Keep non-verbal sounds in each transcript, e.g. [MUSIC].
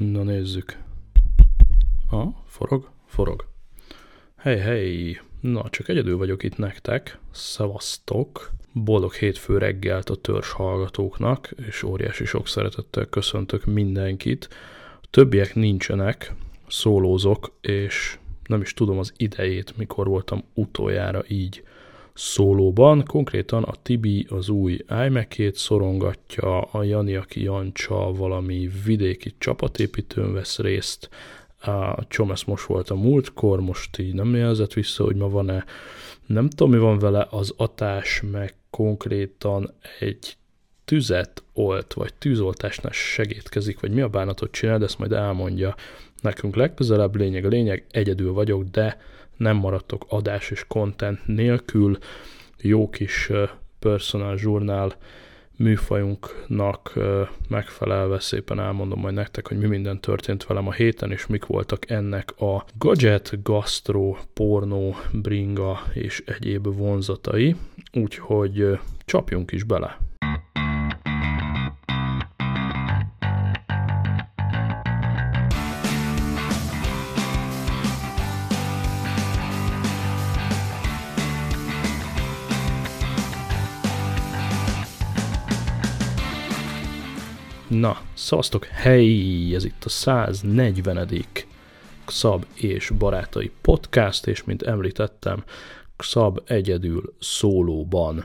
Na nézzük. Ah, forog, forog. Hej, hej! Na, csak egyedül vagyok itt nektek. Szevasztok! Boldog hétfő reggelt a törzs hallgatóknak, és óriási sok szeretettel köszöntök mindenkit. A többiek nincsenek, szólózok, és nem is tudom az idejét, mikor voltam utoljára így szólóban. Konkrétan a Tibi az új imac szorongatja, a Jani, aki Jancsa valami vidéki csapatépítőn vesz részt, a Csomesz most volt a múltkor, most így nem jelzett vissza, hogy ma van-e, nem tudom, mi van vele, az atás meg konkrétan egy tüzet olt, vagy tűzoltásnál segítkezik, vagy mi a bánatot csinál, de ezt majd elmondja nekünk legközelebb. Lényeg a lényeg, egyedül vagyok, de nem maradtok adás és content nélkül. Jó kis personal journal műfajunknak megfelelve szépen elmondom majd nektek, hogy mi minden történt velem a héten, és mik voltak ennek a gadget, gastro, pornó, bringa és egyéb vonzatai. Úgyhogy csapjunk is bele! Na, szavaztok, hely, ez itt a 140. Xab és Barátai podcast, és mint említettem, Xab egyedül szólóban.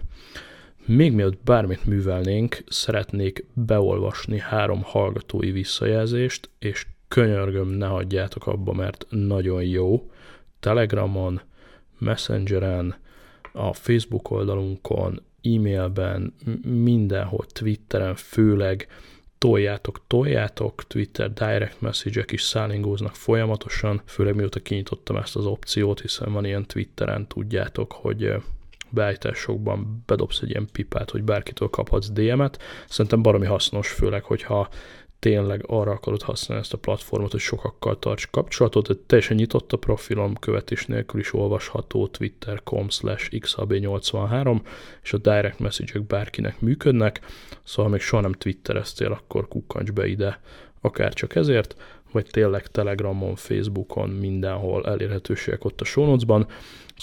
Még mielőtt bármit művelnénk, szeretnék beolvasni három hallgatói visszajelzést, és könyörgöm, ne hagyjátok abba, mert nagyon jó. Telegramon, Messengeren, a Facebook oldalunkon, e-mailben, mindenhol, Twitteren főleg, toljátok, toljátok, Twitter direct message-ek is szállingóznak folyamatosan, főleg mióta kinyitottam ezt az opciót, hiszen van ilyen Twitteren, tudjátok, hogy beállításokban bedobsz egy ilyen pipát, hogy bárkitől kaphatsz DM-et. Szerintem baromi hasznos, főleg, hogyha tényleg arra akarod használni ezt a platformot, hogy sokakkal tarts kapcsolatot, tehát teljesen nyitott a profilom, követés nélkül is olvasható twitter.com slash xhb83, és a direct message bárkinek működnek, szóval még soha nem twittereztél, akkor kukkancs be ide, akár csak ezért, vagy tényleg Telegramon, Facebookon, mindenhol elérhetőségek ott a show Szóval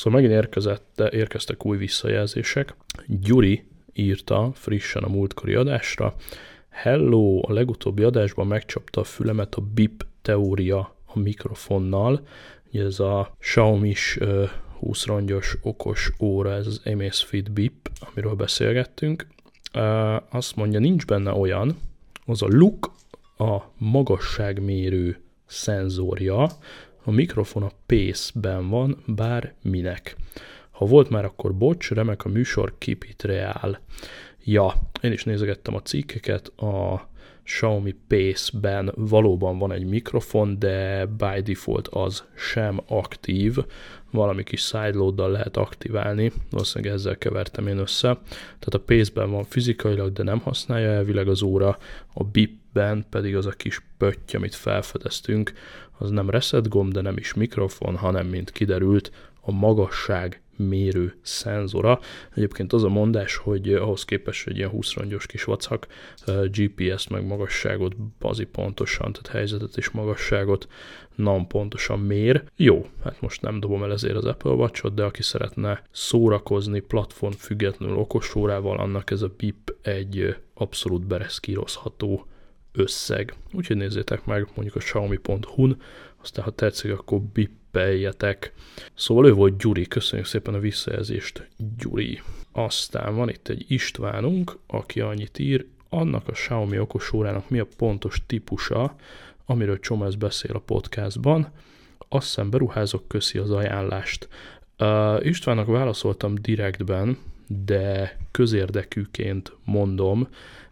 megint érkezett, érkeztek új visszajelzések. Gyuri írta frissen a múltkori adásra, Hello, a legutóbbi adásban megcsapta a fülemet a BIP teória a mikrofonnal. Ugye ez a Xiaomi-s uh, 20 rongyos okos óra, ez az Amazfit BIP, amiről beszélgettünk. Azt mondja, nincs benne olyan, az a look, a magasságmérő szenzorja, a mikrofon a Pace-ben van, bár minek. Ha volt már, akkor bocs, remek a műsor, keep it real. Ja, én is nézegettem a cikkeket, a Xiaomi Pace-ben valóban van egy mikrofon, de by default az sem aktív, valami kis sideload-dal lehet aktiválni, valószínűleg ezzel kevertem én össze. Tehát a Pace-ben van fizikailag, de nem használja elvileg az óra, a BIP-ben pedig az a kis pötty, amit felfedeztünk, az nem reset gomb, de nem is mikrofon, hanem mint kiderült, a magasság mérő szenzora. Egyébként az a mondás, hogy ahhoz képest, hogy ilyen 20 rongyos kis vacak, GPS meg magasságot bazi pontosan, tehát helyzetet és magasságot nem pontosan mér. Jó, hát most nem dobom el ezért az Apple watch de aki szeretne szórakozni platform függetlenül okosórával, annak ez a BIP egy abszolút bereszkírozható összeg. Úgyhogy nézzétek meg mondjuk a xiaomi.hu-n, aztán ha tetszik, akkor bippeljetek. Szóval ő volt Gyuri, köszönjük szépen a visszajelzést, Gyuri. Aztán van itt egy Istvánunk, aki annyit ír, annak a Xiaomi okos mi a pontos típusa, amiről Csomász beszél a podcastban, azt hiszem beruházok, köszi az ajánlást. Uh, Istvánnak válaszoltam direktben, de közérdekűként mondom,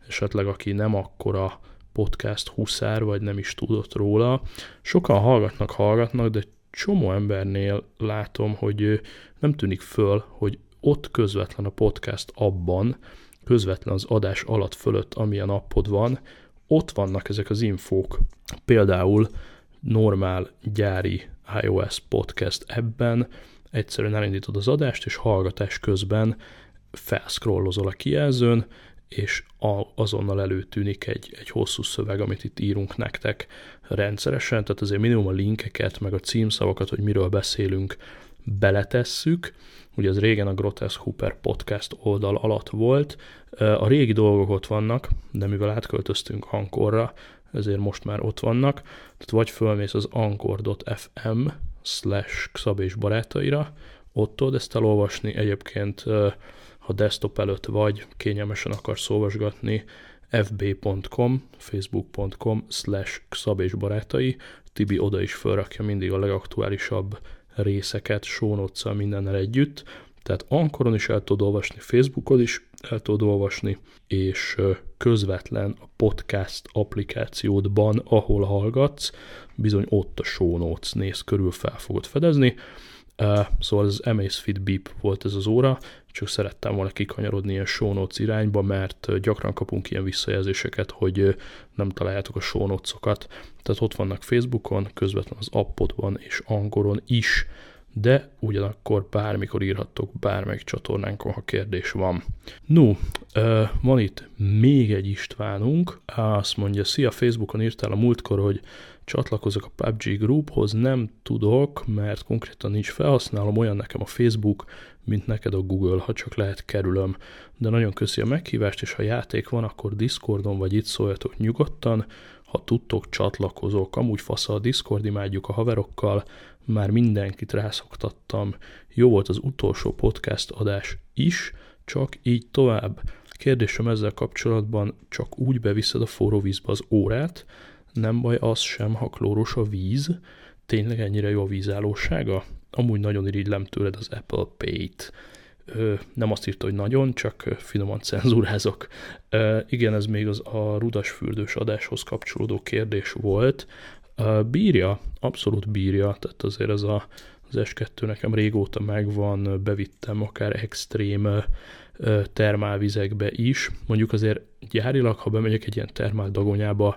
esetleg aki nem akkora podcast huszár, vagy nem is tudott róla. Sokan hallgatnak, hallgatnak, de csomó embernél látom, hogy nem tűnik föl, hogy ott közvetlen a podcast abban, közvetlen az adás alatt fölött, amilyen appod van, ott vannak ezek az infók. Például normál gyári iOS podcast ebben egyszerűen elindítod az adást, és hallgatás közben felszkrollozol a kijelzőn, és azonnal előtűnik egy, egy hosszú szöveg, amit itt írunk nektek rendszeresen, tehát azért minimum a linkeket, meg a címszavakat, hogy miről beszélünk, beletesszük. Ugye az régen a Grotesque Hooper podcast oldal alatt volt. A régi dolgok ott vannak, de mivel átköltöztünk Ankorra, ezért most már ott vannak. Tehát vagy fölmész az ankor.fm slash Xab és barátaira, ott tudod ezt elolvasni. Egyébként, ha desktop előtt vagy, kényelmesen akarsz olvasgatni, fb.com, facebook.com slash Xab és barátai. Tibi oda is felrakja mindig a legaktuálisabb részeket, sónoccal mindennel együtt. Tehát Ankoron is el tudod olvasni, Facebookon is el tudod olvasni, és közvetlen a podcast applikációdban, ahol hallgatsz, bizony ott a show notes néz körül fel fogod fedezni. Szóval az Amazfit Beep volt ez az óra, csak szerettem volna kikanyarodni ilyen show notes irányba, mert gyakran kapunk ilyen visszajelzéseket, hogy nem találjátok a show notes-okat. Tehát ott vannak Facebookon, közvetlen az appodban és Angoron is, de ugyanakkor bármikor írhattok bármelyik csatornánkon, ha kérdés van. No, van itt még egy Istvánunk, azt mondja, szia, Facebookon írtál a múltkor, hogy csatlakozok a PUBG grouphoz, nem tudok, mert konkrétan nincs felhasználom, olyan nekem a Facebook, mint neked a Google, ha csak lehet kerülöm. De nagyon köszi a meghívást, és ha játék van, akkor Discordon vagy itt szóljatok nyugodtan, ha tudtok, csatlakozok. Amúgy fasz a Discord, imádjuk a haverokkal, már mindenkit rászoktattam. Jó volt az utolsó podcast adás is, csak így tovább. Kérdésem ezzel kapcsolatban, csak úgy beviszed a forró vízbe az órát, nem baj az sem, ha klóros a víz, tényleg ennyire jó a vízállósága? Amúgy nagyon irigylem tőled az Apple Pay-t. Ö, nem azt írta, hogy nagyon, csak finoman cenzúrázok. Ö, igen, ez még az a rudas fürdős adáshoz kapcsolódó kérdés volt. Ö, bírja, abszolút bírja, tehát azért ez a, az S2 nekem régóta megvan, bevittem akár extrém termálvizekbe is. Mondjuk azért gyárilag, ha bemegyek egy ilyen termál dagonyába,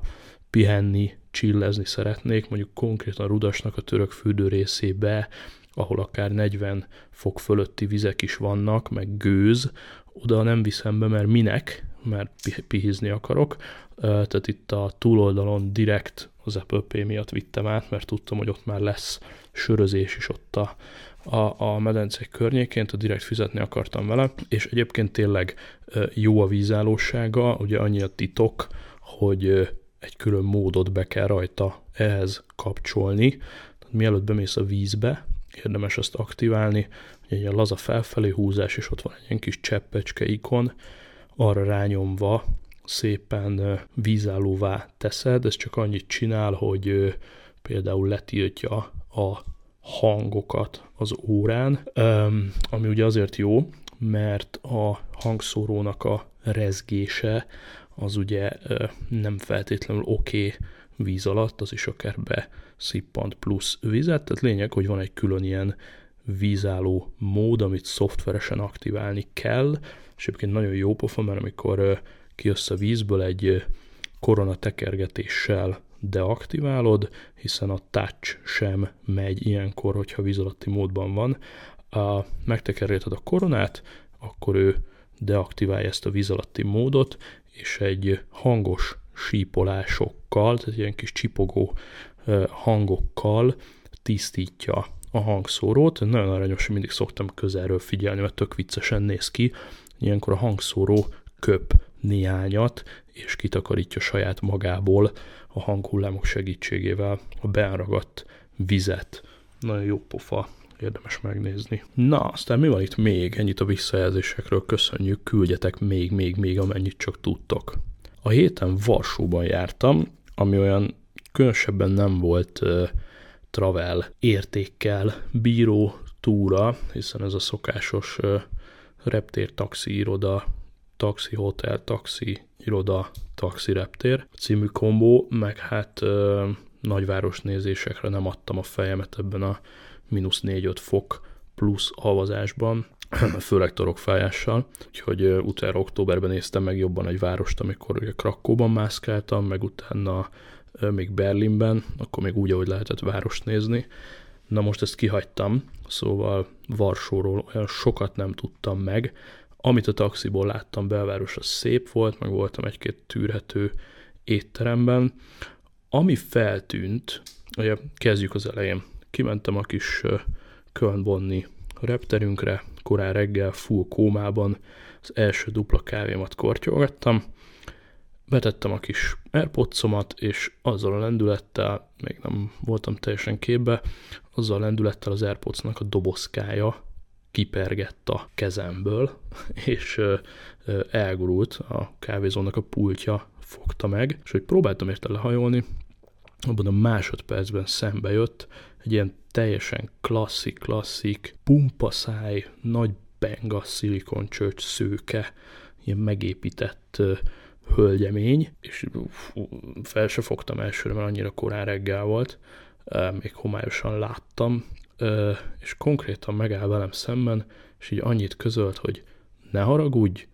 pihenni, csillezni szeretnék, mondjuk konkrétan Rudasnak a török fürdő részébe, ahol akár 40 fok fölötti vizek is vannak, meg gőz, oda nem viszem be, mert minek, mert pihizni akarok, tehát itt a túloldalon direkt az Apple Pay miatt vittem át, mert tudtam, hogy ott már lesz sörözés is ott a, a, a medencek környékén, tehát direkt fizetni akartam vele, és egyébként tényleg jó a vízállósága, ugye annyi a titok, hogy egy külön módot be kell rajta ehhez kapcsolni. Tehát mielőtt bemész a vízbe, érdemes azt aktiválni, hogy egy laza felfelé húzás, és ott van egy ilyen kis cseppecske ikon, arra rányomva szépen vízállóvá teszed, ez csak annyit csinál, hogy például letiltja a hangokat az órán, ami ugye azért jó, mert a hangszórónak a rezgése az ugye nem feltétlenül oké okay víz alatt, az is akár be szippant plusz vizet, tehát lényeg, hogy van egy külön ilyen vízálló mód, amit szoftveresen aktiválni kell, és egyébként nagyon jó pofa, mert amikor kijössz a vízből egy korona tekergetéssel deaktiválod, hiszen a touch sem megy ilyenkor, hogyha víz alatti módban van. A, megtekergeted a koronát, akkor ő deaktiválja ezt a víz alatti módot, és egy hangos sípolásokkal, tehát ilyen kis csipogó hangokkal tisztítja a hangszórót. Nagyon aranyos, mindig szoktam közelről figyelni, mert tök viccesen néz ki. Ilyenkor a hangszóró köp néányat, és kitakarítja saját magából a hanghullámok segítségével a beáragadt vizet. Nagyon jó pofa, érdemes megnézni. Na, aztán mi van itt még? Ennyit a visszajelzésekről köszönjük, küldjetek még, még, még, amennyit csak tudtok. A héten Varsóban jártam, ami olyan különösebben nem volt uh, travel értékkel bíró túra, hiszen ez a szokásos uh, reptér taxi iroda, taxi hotel, taxi iroda, taxi reptér című kombó, meg hát uh, nagyváros nézésekre nem adtam a fejemet ebben a mínusz 4-5 fok plusz havazásban, [CLEARS THROAT] főleg torokfájással, úgyhogy utána októberben néztem meg jobban egy várost, amikor ugye Krakóban mászkáltam, meg utána még Berlinben, akkor még úgy, ahogy lehetett várost nézni. Na most ezt kihagytam, szóval Varsóról olyan sokat nem tudtam meg, Amit a taxiból láttam belváros, az szép volt, meg voltam egy-két tűrhető étteremben. Ami feltűnt, ugye kezdjük az elején, kimentem a kis Köln-Bonni repterünkre, korán reggel, full kómában, az első dupla kávémat kortyolgattam, betettem a kis airpods és azzal a lendülettel, még nem voltam teljesen képbe, azzal a lendülettel az airpods a dobozkája kipergett a kezemből, [LAUGHS] és elgurult a kávézónak a pultja, fogta meg, és hogy próbáltam érte lehajolni, abban a másodpercben szembe jött egy ilyen teljesen klasszik-klasszik, pumpaszáj, nagy benga szilikoncsöcs szőke, ilyen megépített hölgyemény, és fel se fogtam elsőre, mert annyira korán reggel volt, még homályosan láttam, és konkrétan megáll velem szemben, és így annyit közölt, hogy ne haragudj,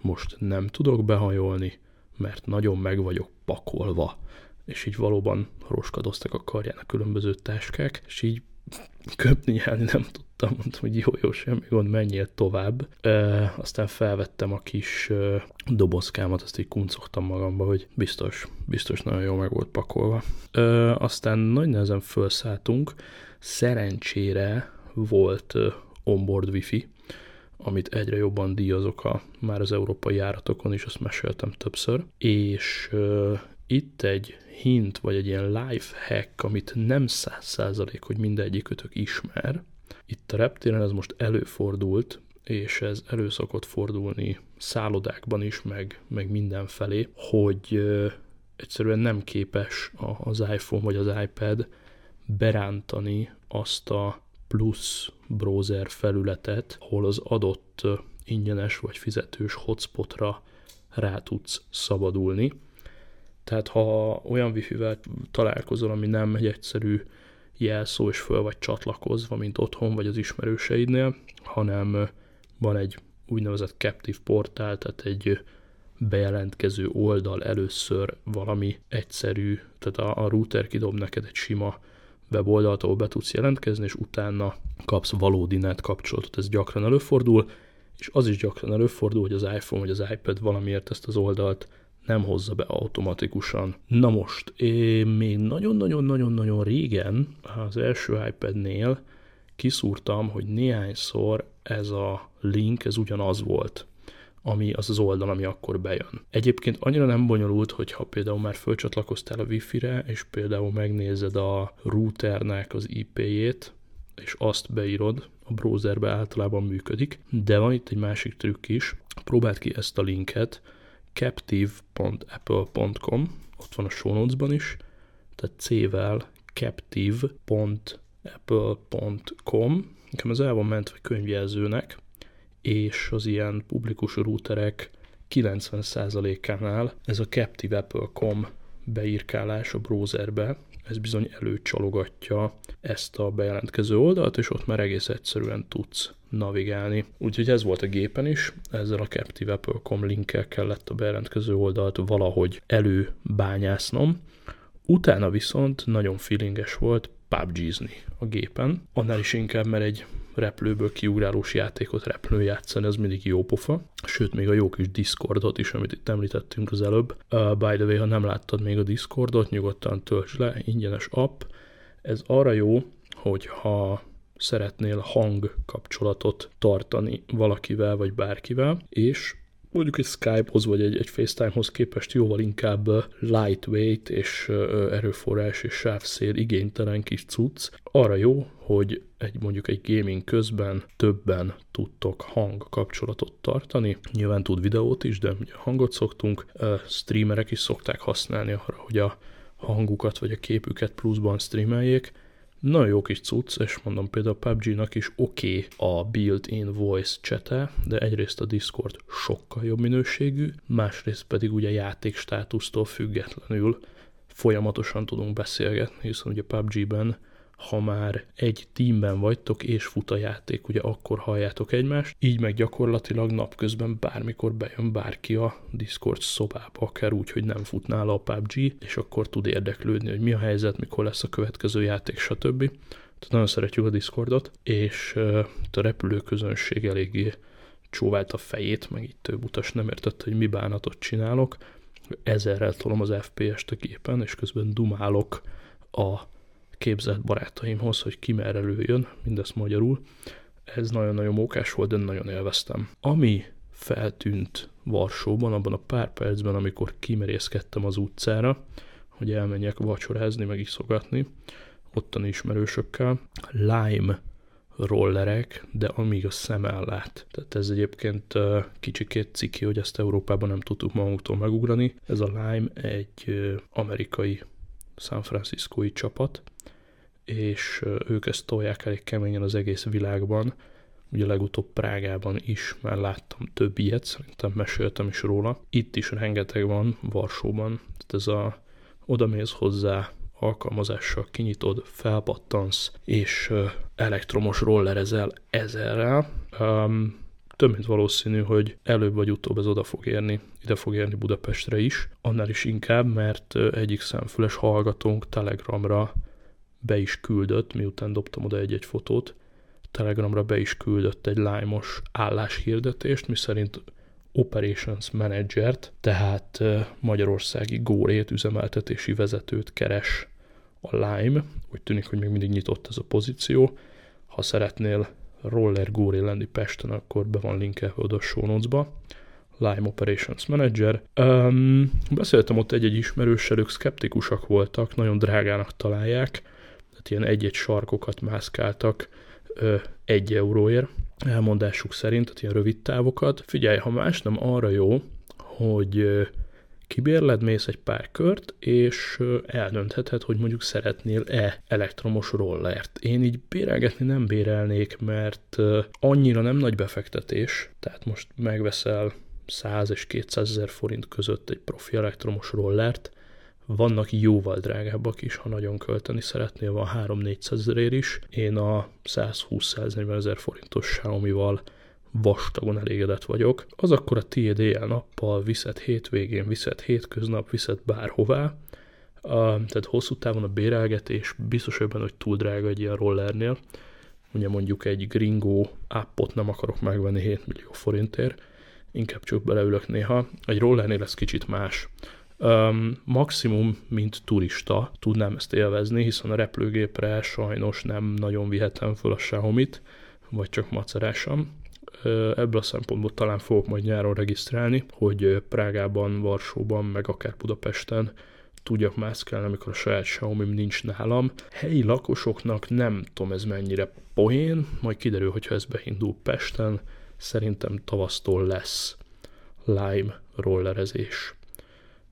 most nem tudok behajolni, mert nagyon meg vagyok pakolva. És így valóban roskadoztak a karján a különböző táskák, és így köpni nyelni nem tudtam, mondtam, hogy jó, jó, semmi gond, menjél tovább. E, aztán felvettem a kis e, dobozkámat, azt így kuncogtam magamba, hogy biztos, biztos nagyon jó meg volt pakolva. E, aztán nagy nehezen felszálltunk, szerencsére volt e, onboard wifi, amit egyre jobban díjazok a, már az európai járatokon is, azt meséltem többször, és e, itt egy hint, vagy egy ilyen life hack, amit nem száz százalék, hogy mindegyikőtök ismer. Itt a reptéren ez most előfordult, és ez előszokott fordulni szállodákban is, meg, meg mindenfelé, hogy egyszerűen nem képes az iPhone vagy az iPad berántani azt a plusz browser felületet, ahol az adott ingyenes vagy fizetős hotspotra rá tudsz szabadulni. Tehát ha olyan wifi-vel találkozol, ami nem egy egyszerű jelszó és föl vagy csatlakozva, mint otthon vagy az ismerőseidnél, hanem van egy úgynevezett captive portál, tehát egy bejelentkező oldal először valami egyszerű, tehát a, a router kidob neked egy sima weboldalt, ahol be tudsz jelentkezni, és utána kapsz valódi net kapcsolatot. Ez gyakran előfordul, és az is gyakran előfordul, hogy az iPhone vagy az iPad valamiért ezt az oldalt nem hozza be automatikusan. Na most, én még nagyon-nagyon-nagyon-nagyon régen az első iPad-nél kiszúrtam, hogy néhányszor ez a link, ez ugyanaz volt ami az az oldal, ami akkor bejön. Egyébként annyira nem bonyolult, hogyha például már fölcsatlakoztál a Wi-Fi-re, és például megnézed a routernek az IP-jét, és azt beírod, a browserbe általában működik, de van itt egy másik trükk is. Próbáld ki ezt a linket, captive.apple.com, ott van a show notes-ban is, tehát C-vel captive.apple.com, nekem ez el van mentve könyvjelzőnek, és az ilyen publikus routerek 90%-ánál ez a captiveapple.com beírkálás a browserbe, ez bizony előcsalogatja ezt a bejelentkező oldalt, és ott már egész egyszerűen tudsz navigálni. Úgyhogy ez volt a gépen is, ezzel a captiveapple.com linkkel kellett a bejelentkező oldalt valahogy előbányásznom. Utána viszont nagyon feelinges volt pubg a gépen, annál is inkább, mert egy repülőből kiugrálós játékot repülő játszani, az mindig jó pofa. Sőt, még a jó kis Discordot is, amit itt említettünk az előbb. Uh, by the way, ha nem láttad még a Discordot, nyugodtan tölts le, ingyenes app. Ez arra jó, hogyha szeretnél hang kapcsolatot tartani valakivel vagy bárkivel, és mondjuk egy Skype-hoz vagy egy, egy FaceTime-hoz képest jóval inkább lightweight és erőforrás és sávszél igénytelen kis cucc. Arra jó, hogy egy mondjuk egy gaming közben többen tudtok hang kapcsolatot tartani. Nyilván tud videót is, de ugye hangot szoktunk. Streamerek is szokták használni arra, hogy a hangukat vagy a képüket pluszban streameljék nagyon jó kis cucc, és mondom például PUBG-nak is oké okay a built-in voice csete, de egyrészt a Discord sokkal jobb minőségű, másrészt pedig ugye játék státusztól függetlenül folyamatosan tudunk beszélgetni, hiszen ugye PUBG-ben ha már egy teamben vagytok és fut a játék, ugye akkor halljátok egymást, így meg gyakorlatilag napközben bármikor bejön bárki a Discord szobába, akár úgy, hogy nem fut nála a PUBG, és akkor tud érdeklődni, hogy mi a helyzet, mikor lesz a következő játék, stb. Tehát nagyon szeretjük a Discordot, és a repülőközönség eléggé csóvált a fejét, meg itt több utas nem értette, hogy mi bánatot csinálok. Ezerrel tolom az FPS-t a gépen, és közben dumálok a képzelt barátaimhoz, hogy ki merre lőjön, mindezt magyarul. Ez nagyon-nagyon mókás volt, de nagyon élveztem. Ami feltűnt Varsóban, abban a pár percben, amikor kimerészkedtem az utcára, hogy elmenjek vacsorázni, meg iszogatni, ottani ismerősökkel. Lime rollerek, de amíg a szem ellát. Tehát ez egyébként kicsikét ciki, hogy ezt Európában nem tudtuk magunktól megugrani. Ez a Lime egy amerikai San Franciscoi csapat, és ők ezt tolják elég keményen az egész világban. Ugye legutóbb Prágában is már láttam több ilyet, szerintem meséltem is róla. Itt is rengeteg van, Varsóban. Tehát ez a odamész hozzá, alkalmazással kinyitod, felpattansz, és elektromos rollerezel ezerrel. Um, több mint valószínű, hogy előbb vagy utóbb ez oda fog érni, ide fog érni Budapestre is, annál is inkább, mert egyik szemfüles hallgatónk Telegramra be is küldött, miután dobtam oda egy-egy fotót, Telegramra be is küldött egy lájmos álláshirdetést, miszerint Operations Manager-t, tehát magyarországi górét, üzemeltetési vezetőt keres a Lime. Úgy tűnik, hogy még mindig nyitott ez a pozíció. Ha szeretnél roller góré lenni Pesten, akkor be van linkelve oda a show notes-ba. Lime Operations Manager. Um, beszéltem ott egy-egy ismerőssel, ők szkeptikusak voltak, nagyon drágának találják, tehát ilyen egy-egy sarkokat mászkáltak egy euróért, elmondásuk szerint, tehát ilyen rövid távokat. Figyelj, ha más nem arra jó, hogy kibérled, mész egy pár kört, és eldöntheted, hogy mondjuk szeretnél-e elektromos rollert. Én így bérelgetni nem bérelnék, mert annyira nem nagy befektetés, tehát most megveszel 100 és 200 ezer forint között egy profi elektromos rollert, vannak jóval drágábbak is, ha nagyon költeni szeretnél, van 3-400 ezerért is. Én a 120-140 ezer forintos Xiaomi-val vastagon elégedett vagyok. Az akkor a tiéd éjjel-nappal viszed hétvégén, viszed hétköznap, viszed bárhová, Uh, tehát hosszú távon a bérelgetés biztos hogy hogy túl drága egy ilyen rollernél. Ugye mondjuk egy Gringo appot nem akarok megvenni 7 millió forintért, inkább csak beleülök néha. Egy rollernél ez kicsit más. Um, maximum, mint turista tudnám ezt élvezni, hiszen a repülőgépre sajnos nem nagyon vihetem föl a xiaomi vagy csak macerásan. Ebből a szempontból talán fogok majd nyáron regisztrálni, hogy Prágában, Varsóban, meg akár Budapesten tudjak mászkálni, amikor a saját xiaomi nincs nálam. Helyi lakosoknak nem tudom ez mennyire poén, majd kiderül, hogyha ez beindul Pesten, szerintem tavasztól lesz Lime rollerezés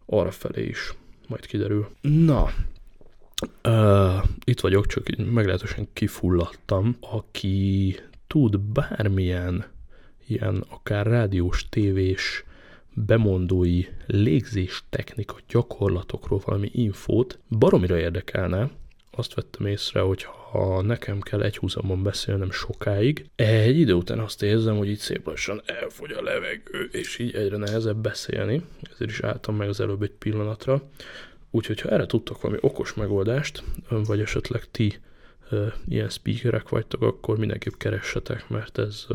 arra felé is, majd kiderül. Na, uh, itt vagyok, csak meglehetősen kifulladtam. Aki tud bármilyen ilyen akár rádiós, tévés, bemondói légzés technika gyakorlatokról valami infót, baromira érdekelne, azt vettem észre, hogy ha nekem kell egy húzamon beszélnem sokáig, egy idő után azt érzem, hogy itt szép lassan elfogy a levegő, és így egyre nehezebb beszélni, ezért is álltam meg az előbb egy pillanatra. Úgyhogy ha erre tudtok valami okos megoldást, vagy esetleg ti ilyen speakerek vagytok, akkor mindenképp keressetek, mert ez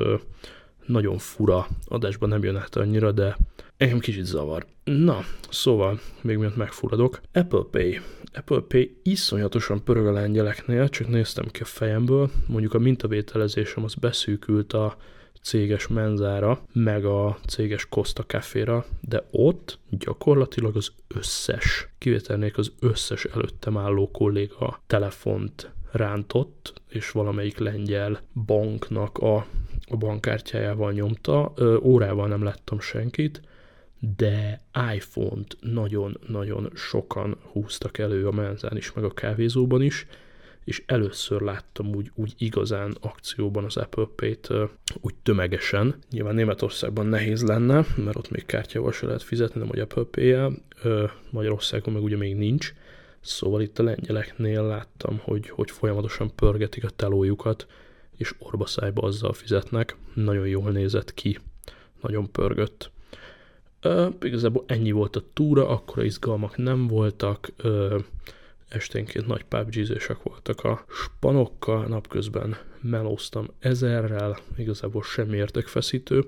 nagyon fura adásban nem jön át annyira, de engem kicsit zavar. Na, szóval, még miatt megfulladok. Apple Pay. Apple Pay iszonyatosan pörög a lengyeleknél, csak néztem ki a fejemből. Mondjuk a mintavételezésem az beszűkült a céges menzára, meg a céges Costa Caféra, de ott gyakorlatilag az összes, kivételnék az összes előttem álló kolléga telefont rántott, és valamelyik lengyel banknak a, a bankkártyájával nyomta. Ö, órával nem láttam senkit, de iPhone-t nagyon-nagyon sokan húztak elő a menzán is, meg a kávézóban is, és először láttam úgy, úgy igazán akcióban az Apple Pay-t úgy tömegesen. Nyilván Németországban nehéz lenne, mert ott még kártyával se lehet fizetni, nem hogy Apple Pay-jel. Magyarországon meg ugye még nincs. Szóval itt a lengyeleknél láttam, hogy, hogy folyamatosan pörgetik a telójukat, és orbaszájba azzal fizetnek. Nagyon jól nézett ki, nagyon pörgött. Uh, igazából ennyi volt a túra, akkora izgalmak nem voltak. Uh, esténként nagy pubg voltak a spanokkal, napközben melóztam ezerrel, igazából semmi értekfeszítő.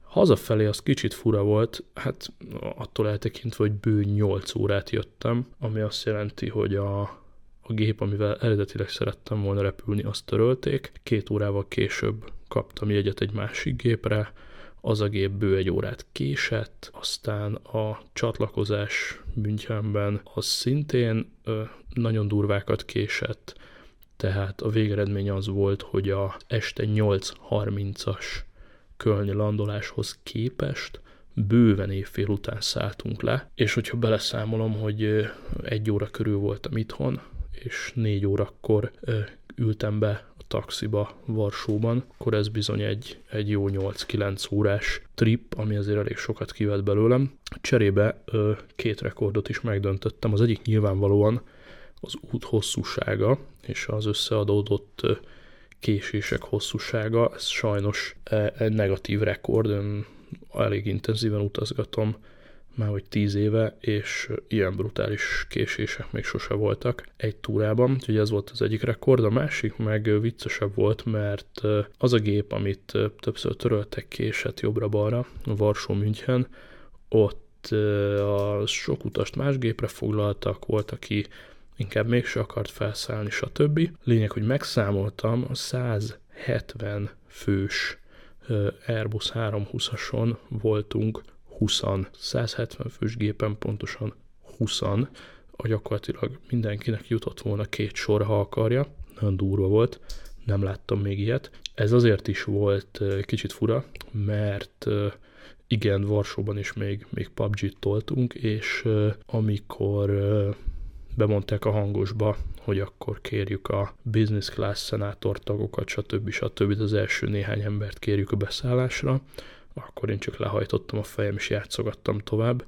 Hazafelé az kicsit fura volt, hát attól eltekintve, hogy bő 8 órát jöttem, ami azt jelenti, hogy a, a gép, amivel eredetileg szerettem volna repülni, azt törölték. Két órával később kaptam jegyet egy másik gépre, az a gép bő egy órát késett, aztán a csatlakozás Münchenben az szintén nagyon durvákat késett, tehát a végeredmény az volt, hogy a este 8.30-as kölnyi landoláshoz képest bőven évfél után szálltunk le, és hogyha beleszámolom, hogy egy óra körül voltam itthon, és négy órakor ültem be a taxiba Varsóban, akkor ez bizony egy, egy jó 8-9 órás trip, ami azért elég sokat kivett belőlem. Cserébe két rekordot is megdöntöttem, az egyik nyilvánvalóan az út hosszúsága, és az összeadódott késések hosszúsága, ez sajnos egy negatív rekord, én elég intenzíven utazgatom már hogy tíz éve, és ilyen brutális késések még sose voltak egy túrában, úgyhogy ez volt az egyik rekord, a másik meg viccesebb volt, mert az a gép, amit többször töröltek késett jobbra-balra, a Varsó München, ott a sok utast más gépre foglaltak, volt, aki inkább mégse akart felszállni, stb. Lényeg, hogy megszámoltam, a 170 fős Airbus 320-ason voltunk 20 170 fős gépen pontosan 20 a gyakorlatilag mindenkinek jutott volna két sor, ha akarja. Nagyon durva volt, nem láttam még ilyet. Ez azért is volt kicsit fura, mert igen, Varsóban is még, még PUBG-t toltunk, és amikor bemondták a hangosba, hogy akkor kérjük a business class szenátor tagokat, stb. stb. az első néhány embert kérjük a beszállásra, akkor én csak lehajtottam a fejem és játszogattam tovább,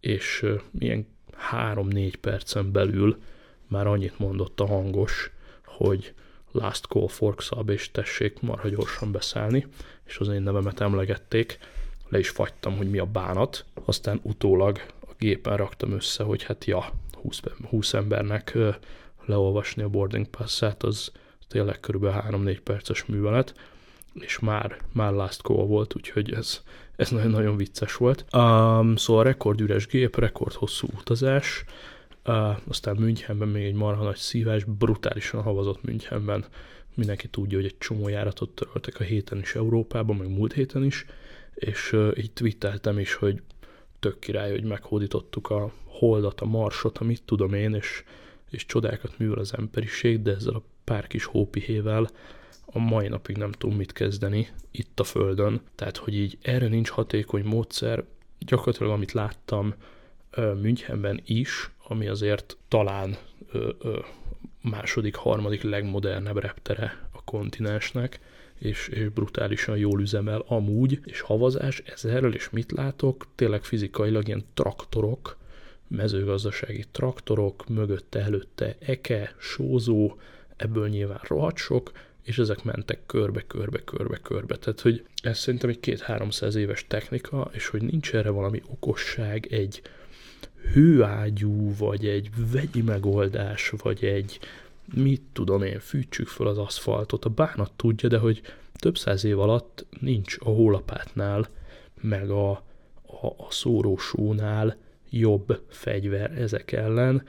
és ilyen három-négy percen belül már annyit mondott a hangos, hogy last call for sub, és tessék marha gyorsan beszállni, és az én nevemet emlegették, le is fagytam, hogy mi a bánat, aztán utólag a gépen raktam össze, hogy hát ja, 20, 20 embernek leolvasni a boarding pass-át, az tényleg kb. 3-4 perces művelet, és már, már last call volt, úgyhogy ez, ez nagyon-nagyon vicces volt. Um, szóval rekordüres gép, rekord hosszú utazás, uh, aztán Münchenben még egy marha nagy szívás, brutálisan havazott Münchenben. Mindenki tudja, hogy egy csomó járatot töröltek a héten is Európában, meg múlt héten is, és uh, így twitteltem is, hogy tök király, hogy meghódítottuk a holdat, a marsot, amit tudom én, és, és csodákat művel az emberiség, de ezzel a pár kis hópihével a mai napig nem tudom mit kezdeni itt a Földön. Tehát, hogy így erre nincs hatékony módszer, gyakorlatilag amit láttam Münchenben is, ami azért talán második, harmadik legmodernebb reptere a kontinensnek, és, és brutálisan jól üzemel amúgy, és havazás ezerrel, és mit látok? Tényleg fizikailag ilyen traktorok, mezőgazdasági traktorok, mögötte, előtte eke, sózó, ebből nyilván rohadt sok, és ezek mentek körbe, körbe, körbe, körbe. Tehát, hogy ez szerintem egy két-háromszáz éves technika, és hogy nincs erre valami okosság, egy hőágyú, vagy egy vegyi megoldás, vagy egy mit tudom én, fűtsük fel az aszfaltot, a bánat tudja, de hogy több száz év alatt nincs a hólapátnál, meg a, a, a szórósónál jobb fegyver ezek ellen,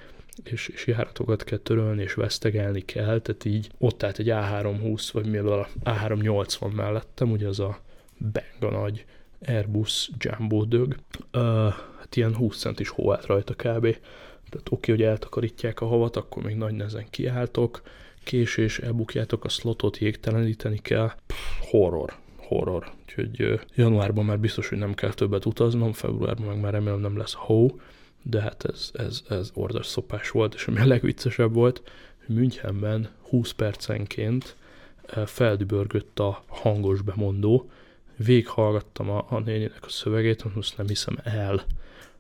és, és járatokat kell törölni, és vesztegelni kell, tehát így ott állt egy A320, vagy mi a A380 mellettem, ugye az a benga nagy Airbus Jumbo dög, uh, hát ilyen 20 centis hó állt rajta kb. Tehát oké, hogy eltakarítják a havat, akkor még nagy nehezen kiálltok, késés, elbukjátok a slotot, jégteleníteni kell. Pff, horror, horror. Úgyhogy januárban már biztos, hogy nem kell többet utaznom, februárban meg már remélem nem lesz hó, de hát ez, ez, ez ordas szopás volt, és ami a legviccesebb volt, hogy Münchenben 20 percenként feldübörgött a hangos bemondó, véghallgattam a, a néninek a szövegét, azt nem hiszem el.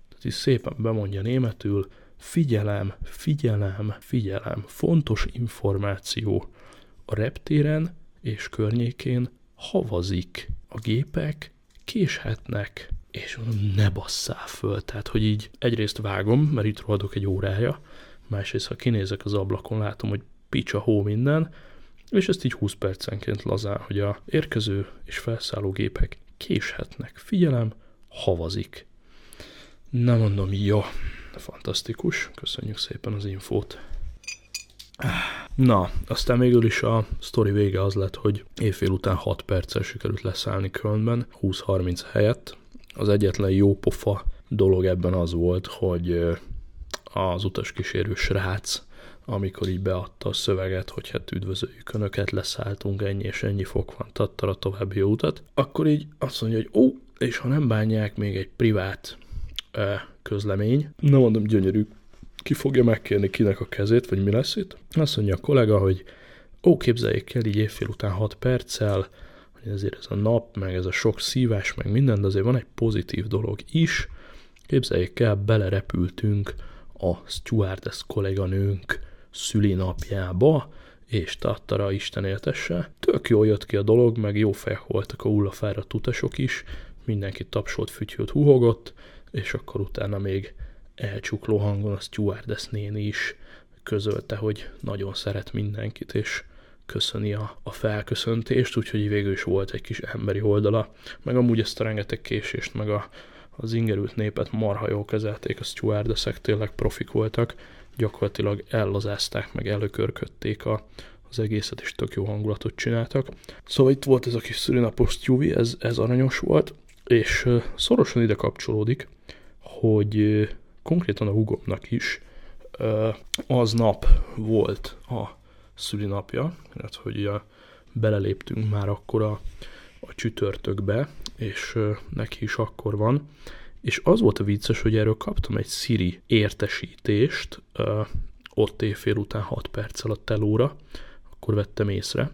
Tehát így szépen bemondja németül, figyelem, figyelem, figyelem, fontos információ. A reptéren és környékén havazik. A gépek késhetnek és mondom, ne basszál föl. Tehát, hogy így egyrészt vágom, mert itt rohadok egy órája, másrészt ha kinézek az ablakon, látom, hogy picsa hó minden, és ezt így 20 percenként lazán, hogy a érkező és felszálló gépek késhetnek. Figyelem, havazik. Nem mondom, jó, fantasztikus, köszönjük szépen az infót. Na, aztán végül is a sztori vége az lett, hogy évfél után 6 perccel sikerült leszállni Kölnben, 20-30 helyett. Az egyetlen jó pofa dolog ebben az volt, hogy az utaskísérő srác, amikor így beadta a szöveget, hogy hát üdvözöljük Önöket, leszálltunk, ennyi és ennyi fok van, tattara a további utat, akkor így azt mondja, hogy ó, és ha nem bánják, még egy privát közlemény, nem mondom gyönyörű, ki fogja megkérni kinek a kezét, vagy mi lesz itt. Azt mondja a kollega, hogy ó, képzeljék el így évfél után 6 perccel, hogy ezért ez a nap, meg ez a sok szívás, meg minden, de azért van egy pozitív dolog is. Képzeljék el, belerepültünk a stewardess kolléganőnk szülinapjába, és tattara Isten éltesse. Tök jól jött ki a dolog, meg jó fejek voltak a hullafáradt utasok is, mindenki tapsolt, fütyült, huhogott, és akkor utána még elcsukló hangon a stewardess néni is közölte, hogy nagyon szeret mindenkit, és köszöni a, a felköszöntést, úgyhogy végül is volt egy kis emberi oldala, meg amúgy ezt a rengeteg késést, meg a, az ingerült népet marha jól kezelték, a stewardessek tényleg profik voltak, gyakorlatilag ellazázták, meg előkörködték a, az egészet, és tök jó hangulatot csináltak. Szóval itt volt ez a kis szülinapos stewie, ez, ez aranyos volt, és szorosan ide kapcsolódik, hogy konkrétan a hugomnak is aznap volt a szülinapja, illetve hogy a, beleléptünk már akkor a, a csütörtökbe, és neki is akkor van. És az volt a vicces, hogy erről kaptam egy Siri értesítést, ott éjfél után 6 perccel a telóra, akkor vettem észre,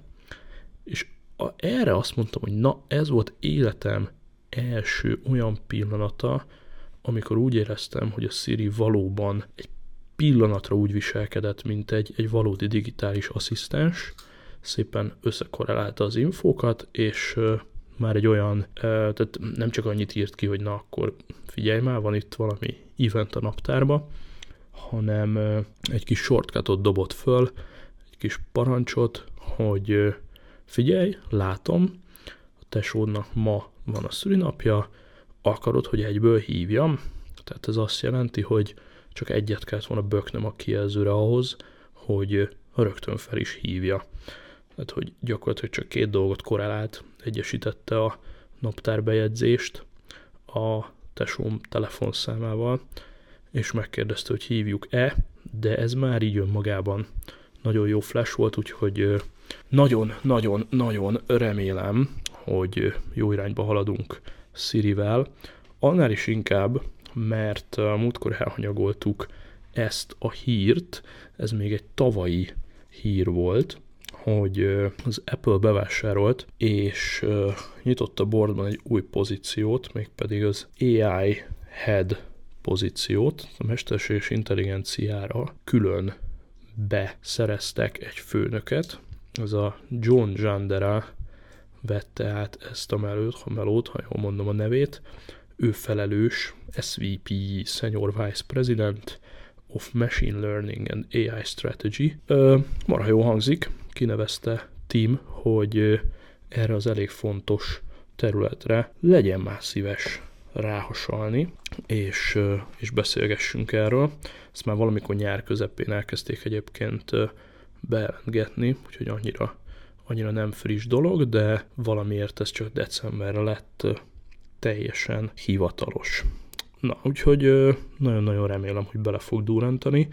és a, erre azt mondtam, hogy na, ez volt életem első olyan pillanata, amikor úgy éreztem, hogy a Siri valóban egy pillanatra úgy viselkedett, mint egy, egy valódi digitális asszisztens, szépen összekorrelálta az infókat, és már egy olyan, tehát nem csak annyit írt ki, hogy na akkor figyelj már, van itt valami event a naptárba, hanem egy kis shortcutot dobott föl, egy kis parancsot, hogy figyelj, látom, a tesódnak ma van a szülinapja, akarod, hogy egyből hívjam? Tehát ez azt jelenti, hogy csak egyet kellett volna böknöm a kijelzőre ahhoz, hogy rögtön fel is hívja. Tehát, hogy gyakorlatilag csak két dolgot korrelált, egyesítette a naptárbejegyzést a tesóm telefonszámával, és megkérdezte, hogy hívjuk-e, de ez már így önmagában nagyon jó flash volt, úgyhogy nagyon-nagyon-nagyon remélem, hogy jó irányba haladunk Sirivel, annál is inkább, mert múltkor elhanyagoltuk ezt a hírt, ez még egy tavalyi hír volt, hogy az Apple bevásárolt, és nyitott a boardban egy új pozíciót, mégpedig az AI Head pozíciót, a mesterséges intelligenciára külön beszereztek egy főnöket, ez a John Jandera vette át ezt a melót, ha melót, ha jól mondom a nevét, ő felelős SVP Senior Vice President of Machine Learning and AI Strategy. Marha jó hangzik, kinevezte Tim, hogy erre az elég fontos területre legyen már szíves ráhasalni, és, és beszélgessünk erről. Ezt már valamikor nyár közepén elkezdték egyébként bejelentgetni, úgyhogy annyira, annyira nem friss dolog, de valamiért ez csak decemberre lett teljesen hivatalos. Na, úgyhogy nagyon-nagyon remélem, hogy bele fog durrantani,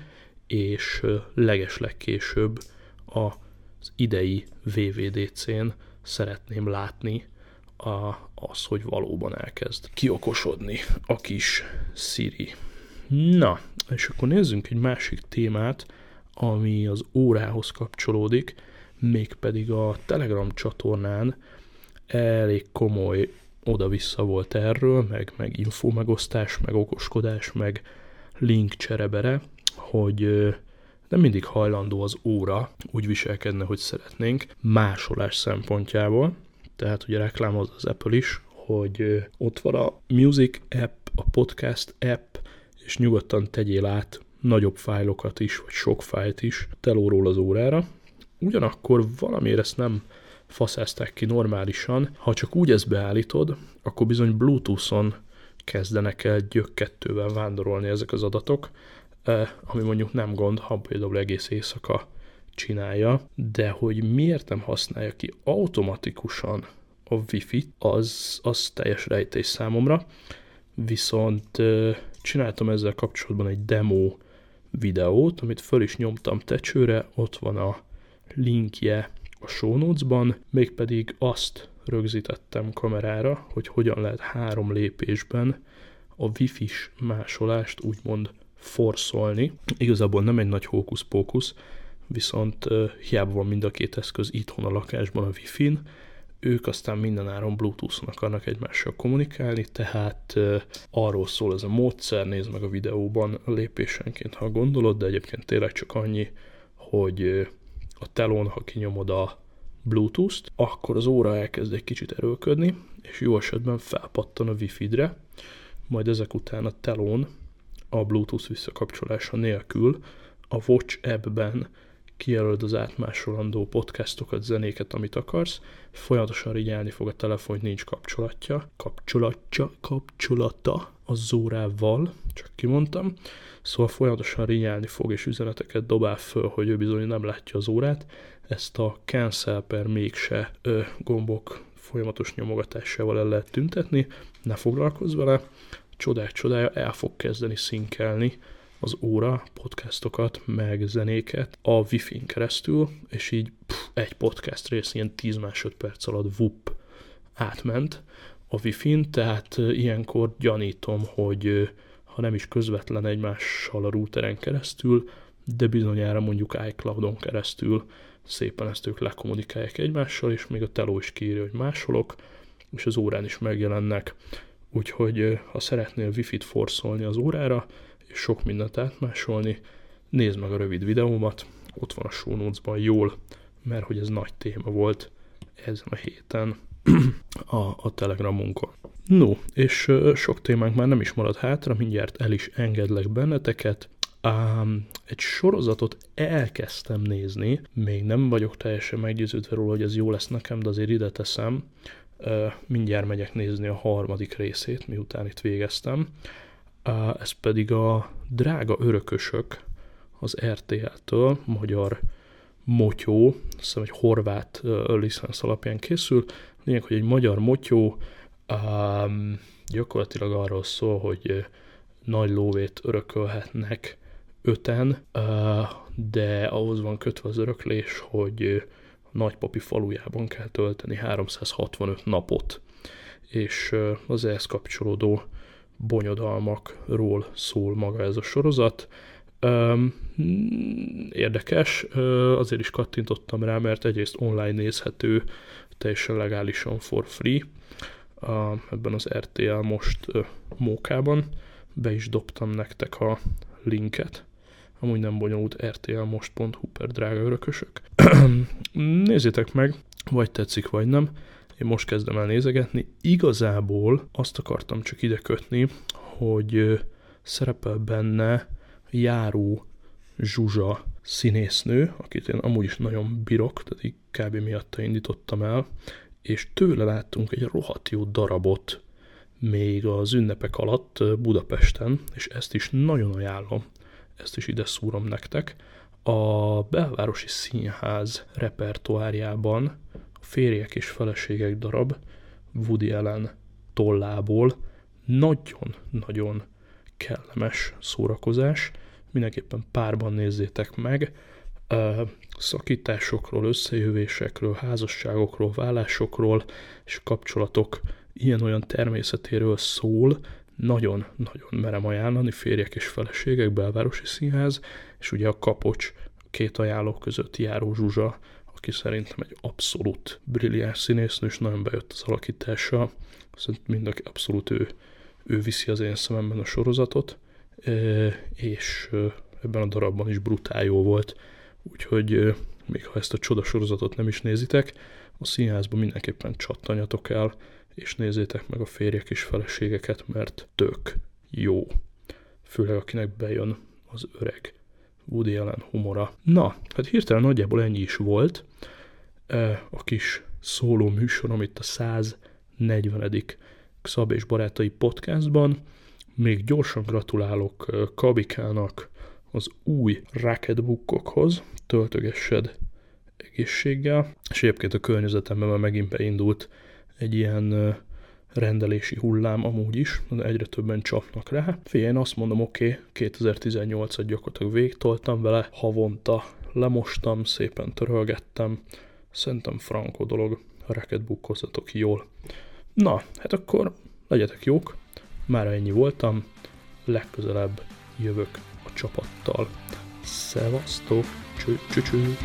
és leges legkésőbb az idei VVDC-n szeretném látni a, az, hogy valóban elkezd kiokosodni a kis Siri. Na, és akkor nézzünk egy másik témát, ami az órához kapcsolódik, mégpedig a Telegram csatornán elég komoly oda-vissza volt erről, meg, meg info megosztás, meg okoskodás, meg link cserebere, hogy nem mindig hajlandó az óra úgy viselkedne, hogy szeretnénk, másolás szempontjából. Tehát ugye reklámoz az Apple is, hogy ott van a Music app, a Podcast app, és nyugodtan tegyél át nagyobb fájlokat is, vagy sok fájlt is telóról az órára. Ugyanakkor valamiért ezt nem faszázták ki normálisan. Ha csak úgy ezt beállítod, akkor bizony Bluetooth-on kezdenek el gyökkettővel vándorolni ezek az adatok, eh, ami mondjuk nem gond, ha például egész éjszaka csinálja, de hogy miért nem használja ki automatikusan a Wi-Fi, az, az teljes rejtés számomra. Viszont eh, csináltam ezzel kapcsolatban egy demo videót, amit föl is nyomtam tecsőre, ott van a linkje a show notes-ban, mégpedig azt rögzítettem kamerára, hogy hogyan lehet három lépésben a wifi-s másolást úgymond forszolni. Igazából nem egy nagy hókusz-pókusz, viszont hiába van mind a két eszköz itthon a lakásban a wifi-n, ők aztán mindenáron Bluetooth-on akarnak egymással kommunikálni, tehát uh, arról szól ez a módszer, nézd meg a videóban lépésenként, ha gondolod, de egyébként tényleg csak annyi, hogy a telón, ha kinyomod a Bluetooth-t, akkor az óra elkezd egy kicsit erőlködni, és jó esetben felpattan a Wi-Fi-re, majd ezek után a telón a Bluetooth visszakapcsolása nélkül a Watch app-ben kijelölöd az átmásolandó podcastokat, zenéket, amit akarsz, folyamatosan rigyelni fog a telefon, nincs kapcsolatja, kapcsolatja, kapcsolata az órával, csak kimondtam, szóval folyamatosan rigyelni fog és üzeneteket dobál föl, hogy ő bizony nem látja az órát, ezt a cancel per mégse ö, gombok folyamatos nyomogatásával el lehet tüntetni, ne foglalkozz vele, csodák csodája el fog kezdeni szinkelni az óra podcastokat, meg zenéket a Wi-Fi-n keresztül, és így pff, egy podcast rész ilyen 10 másodperc alatt vup átment a Wi-Fi-n, tehát ilyenkor gyanítom, hogy ha nem is közvetlen egymással a routeren keresztül, de bizonyára mondjuk iCloud-on keresztül szépen ezt ők lekommunikálják egymással, és még a teló is kiírja, hogy másolok, és az órán is megjelennek. Úgyhogy ha szeretnél wifi-t forszolni az órára, és sok mindent átmásolni, nézd meg a rövid videómat, ott van a show jól, mert hogy ez nagy téma volt ezen a héten [CLEARS THROAT] a, a Telegramunkon. No, és sok témánk már nem is marad hátra, mindjárt el is engedlek benneteket. Um, egy sorozatot elkezdtem nézni, még nem vagyok teljesen meggyőződve róla, hogy ez jó lesz nekem, de azért ide teszem. Uh, mindjárt megyek nézni a harmadik részét, miután itt végeztem. Uh, ez pedig a Drága Örökösök az RTL-től, magyar motyó, hiszem egy horvát uh, licensz alapján készül. Lényeg, hogy egy magyar motyó um, gyakorlatilag arról szól, hogy nagy lóvét örökölhetnek öten, de ahhoz van kötve az öröklés, hogy nagypapi falujában kell tölteni 365 napot, és az ehhez kapcsolódó bonyodalmakról szól maga ez a sorozat. Érdekes, azért is kattintottam rá, mert egyrészt online nézhető, teljesen legálisan for free, ebben az RTL most mókában, be is dobtam nektek a linket, amúgy nem bonyolult rtlmost.hu per drága örökösök. [CLEARS THROAT] Nézzétek meg, vagy tetszik, vagy nem. Én most kezdem el nézegetni. Igazából azt akartam csak ide kötni, hogy szerepel benne járó Zsuzsa színésznő, akit én amúgy is nagyon bírok, tehát így kb. miatta indítottam el, és tőle láttunk egy rohadt jó darabot még az ünnepek alatt Budapesten, és ezt is nagyon ajánlom ezt is ide szúrom nektek. A belvárosi színház repertoárjában a férjek és feleségek darab Woody Allen tollából nagyon-nagyon kellemes szórakozás. Mindenképpen párban nézzétek meg. Szakításokról, összejövésekről, házasságokról, vállásokról és kapcsolatok ilyen-olyan természetéről szól, nagyon-nagyon merem ajánlani, férjek és feleségek, belvárosi színház, és ugye a Kapocs két ajánló között járó Zsuzsa, aki szerintem egy abszolút brilliáns színésznő, és nagyon bejött az alakítása. Szerintem mind abszolút ő, ő viszi az én szememben a sorozatot, és ebben a darabban is brutál jó volt. Úgyhogy még ha ezt a csoda sorozatot nem is nézitek, a színházban mindenképpen csattanjatok el, és nézzétek meg a férjek és feleségeket, mert tök jó. Főleg akinek bejön az öreg Woody Allen humora. Na, hát hirtelen nagyjából ennyi is volt. A kis szóló műsorom itt a 140. Szab és Barátai podcastban. Még gyorsan gratulálok Kabikának az új Racketbookokhoz. Töltögessed egészséggel. És egyébként a környezetemben már megint beindult egy ilyen rendelési hullám amúgy is, egyre többen csapnak rá. Figyelj, én azt mondom, oké, okay, 2018-at gyakorlatilag végtoltam vele, havonta lemostam, szépen törölgettem, szerintem frankó dolog, a reketbukkozzatok jól. Na, hát akkor legyetek jók, már ennyi voltam, legközelebb jövök csapattal. Szevasztok, cső, cső, cső.